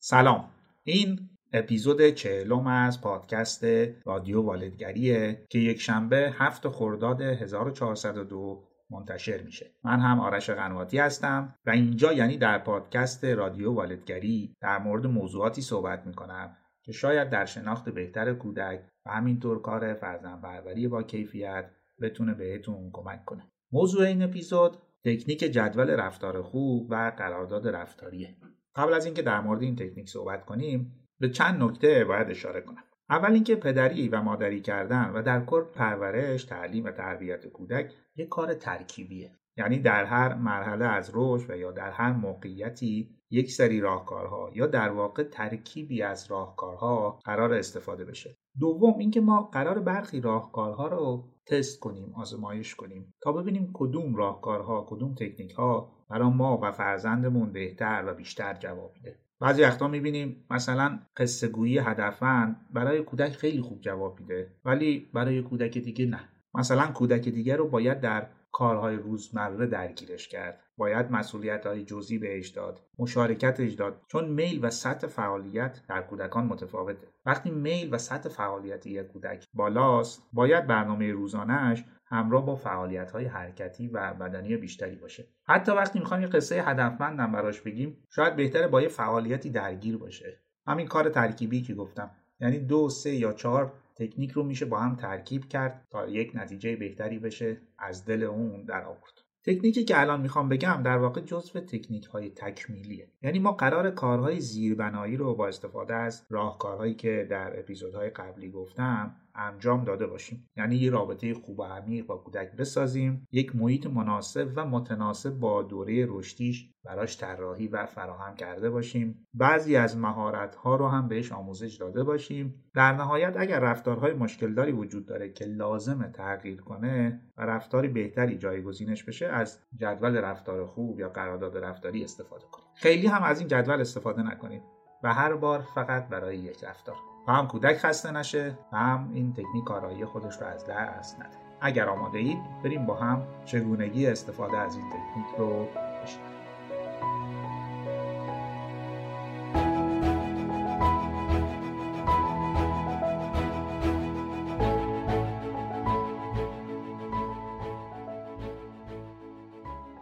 سلام. این اپیزود چهلم از پادکست رادیو والدگریه که یک شنبه هفت خرداد 1402 منتشر میشه. من هم آرش قنواتی هستم و اینجا یعنی در پادکست رادیو والدگری در مورد موضوعاتی صحبت می‌کنم که شاید در شناخت بهتر کودک و همینطور کار فرزند پروری با کیفیت بتونه بهتون کمک کنه. موضوع این اپیزود تکنیک جدول رفتار خوب و قرارداد رفتاریه. قبل از اینکه در مورد این تکنیک صحبت کنیم به چند نکته باید اشاره کنم. اول اینکه پدری و مادری کردن و در کل پرورش تعلیم و تربیت کودک یک کار ترکیبیه. یعنی در هر مرحله از رشد و یا در هر موقعیتی یک سری راهکارها یا در واقع ترکیبی از راهکارها قرار استفاده بشه. دوم اینکه ما قرار برخی راهکارها رو تست کنیم آزمایش کنیم تا ببینیم کدوم راهکارها کدوم تکنیک ها برای ما و فرزندمون بهتر و بیشتر جواب میده. بعضی وقتا می‌بینیم مثلا قصه گویی هدفمند برای کودک خیلی خوب جواب میده ولی برای کودک دیگه نه. مثلا کودک دیگه رو باید در کارهای روزمره درگیرش کرد. باید مسئولیت های جزئی بهش داد. مشارکتش داد. چون میل و سطح فعالیت در کودکان متفاوته. وقتی میل و سطح فعالیت یک کودک بالاست باید برنامه روزانهش همراه با فعالیت های حرکتی و بدنی بیشتری باشه. حتی وقتی می‌خوایم یه قصه هدفمندم براش بگیم شاید بهتره با یه فعالیتی درگیر باشه. همین کار ترکیبی که گفتم. یعنی دو سه یا چهار تکنیک رو میشه با هم ترکیب کرد تا یک نتیجه بهتری بشه از دل اون در آورد. تکنیکی که الان می‌خوام بگم در واقع جزو تکنیک های تکمیلیه. یعنی ما قرار کارهای زیربنایی رو با استفاده از راهکارهایی که در اپیزودهای قبلی گفتم انجام داده باشیم. یعنی یه رابطه خوب و عمیق با کودک بسازیم یک محیط مناسب و متناسب با دوره رشدیش براش طراحی و فراهم کرده باشیم. بعضی از مهارت ها رو هم بهش آموزش داده باشیم. در نهایت اگر رفتارهای مشکلداری وجود داره که لازم تغییر کنه و رفتاری بهتری جایگزینش بشه از جدول رفتار خوب یا قرارداد رفتاری استفاده کنیم. خیلی هم از این جدول استفاده نکنید و هر بار فقط برای یک رفتار. هم کودک خسته نشه و هم این تکنیک کارایی خودش رو از دست نده. اگر آماده اید بریم با هم چگونگی استفاده از این تکنیک رو بشنویم.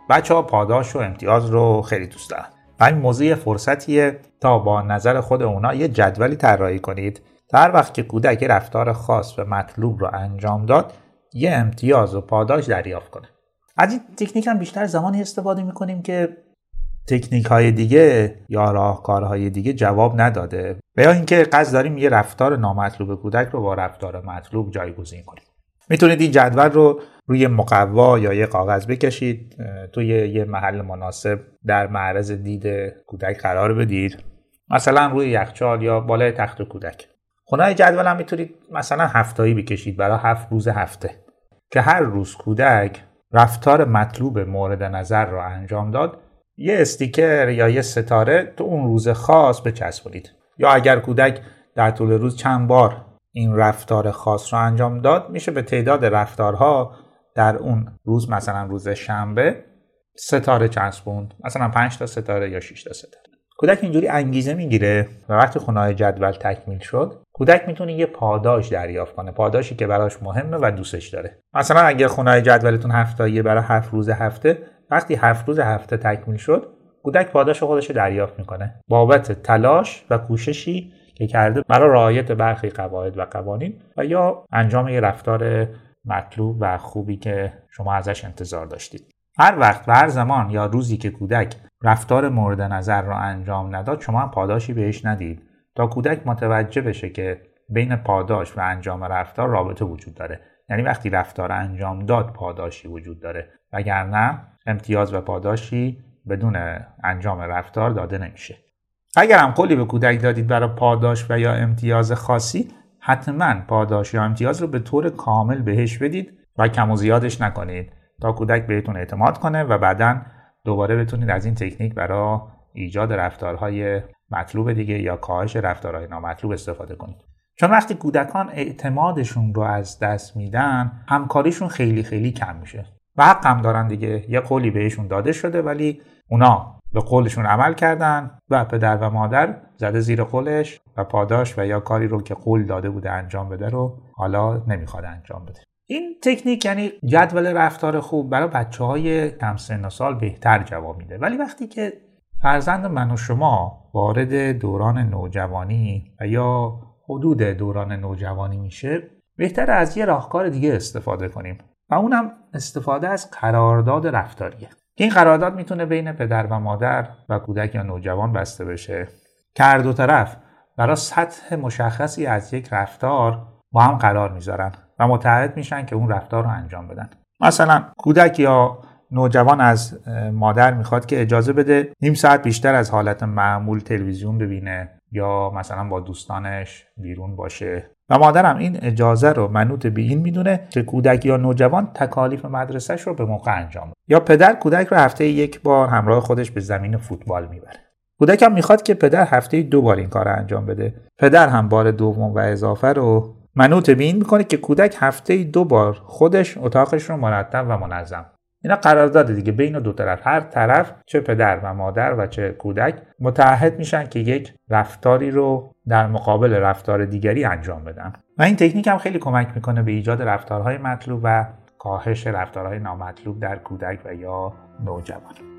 بچه ها پاداش و امتیاز رو خیلی دوست دارن. این موضوع فرصتیه تا با نظر خود اونا یه جدولی طراحی کنید. تا هر وقت که کودک رفتار خاص و مطلوب رو انجام داد یه امتیاز و پاداش دریافت کنه. از این تکنیک هم بیشتر زمانی استفاده می‌کنیم که تکنیک های دیگه یا راهکارهای دیگه جواب نداده. و یا اینکه قصد داریم یه رفتار نامطلوب کودک رو با رفتار مطلوب جایگزین کنیم. می‌تونید این جدول رو روی مقوا یا یه کاغذ بکشید توی یه محل مناسب در معرض دید کودک قرار بدید. مثلا روی یخچال یا بالای تخت کودک. خونه جدول هم می‌تونید مثلا هفتایی بکشید برای هفت روز هفته. که هر روز کودک رفتار مطلوب مورد نظر رو انجام داد یه استیکر یا یه ستاره تو اون روز خاص بچسبونید. یا اگر کودک در طول روز چند بار این رفتار خاص رو انجام داد میشه به تعداد رفتارها در اون روز مثلا روز شنبه ستاره چسبوند. مثلا 5 تا ستاره یا 6 تا ستاره. کودک اینجوری انگیزه می‌گیره و وقتی خونه جدول تکمیل شد کودک می‌تونه یه پاداش دریافت کنه. پاداشی که براش مهمه و دوستش داره. مثلا اگر خونه جدولتون هفتاییه برای هفت روز هفته وقتی هفت روز هفته تکمیل شد کودک پاداش خودش رو دریافت می‌کنه. بابت تلاش و کوششی که کرده برای رعایت برخی قواعد و قوانین و یا انجام یه رفتار مطلوب و خوبی که شما ازش انتظار داشتید. هر وقت و هر زمان یا روزی که کودک رفتار مورد نظر را انجام نداد شما هم پاداشی بهش ندید. تا کودک متوجه بشه که بین پاداش و انجام رفتار رابطه وجود داره. یعنی وقتی رفتار انجام داد پاداشی وجود داره. وگرنه امتیاز و پاداشی بدون انجام رفتار داده نمیشه. اگر هم قولی به کودک دادید برای پاداش و یا امتیاز خاصی حتما پاداش یا امتیاز رو به طور کامل بهش بدید و کم و زیادش نکنید تا کودک بهتون اعتماد کنه و بعدا دوباره بتونید از این تکنیک برای ایجاد رفتارهای مطلوب دیگه یا کاهش رفتارهای نامطلوب استفاده کنید. چون وقتی کودکان اعتمادشون رو از دست میدن همکاریشون خیلی خیلی کم میشه و حق هم دارن دیگه. یه قولی بهشون داده شده ولی اونا به قولشون عمل کردن و پدر و مادر زده زیر قولش و پاداش و یا کاری رو که قول داده بوده انجام بده رو حالا نمی‌خواد انجام بده. این تکنیک یعنی جدول رفتار خوب برای بچه های کم سن سال بهتر جواب میده. ولی وقتی که فرزند من و شما وارد دوران نوجوانی و یا حدود دوران نوجوانی میشه بهتر از یه راهکار دیگه استفاده کنیم و اونم استفاده از قرارداد رفتاریه. این قرارداد می‌تونه بین پدر و مادر و کودک یا نوجوان بسته بشه. که هر دو طرف برای سطح مشخصی از یک رفتار با هم قرار می‌ذارن و متحد میشن که اون رفتار رو انجام بدن. مثلا کودک یا نوجوان از مادر می‌خواد که اجازه بده نیم ساعت بیشتر از حالت معمول تلویزیون ببینه یا مثلا با دوستانش بیرون باشه. و مادرم این اجازه رو منوط به این می‌دونه که کودک یا نوجوان تکالیف مدرسهش رو به موقع انجام بده. یا پدر کودک رو هفته یک بار همراه خودش به زمین فوتبال می‌بره. کودک هم می‌خواد که پدر هفته دو بار این کار انجام بده. پدر هم بار دوم و اضافه رو منوط به این می‌کنه که کودک هفته دو بار خودش اتاقش رو مرتب و منظم اینا قرارداد دیگه. بین دو طرف. هر طرف چه پدر و مادر و چه کودک متحد میشن که یک رفتاری رو در مقابل رفتار دیگری انجام بدن. و این تکنیک هم خیلی کمک می‌کنه به ایجاد رفتارهای مطلوب و کاهش رفتارهای نامطلوب در کودک و یا نوجوان.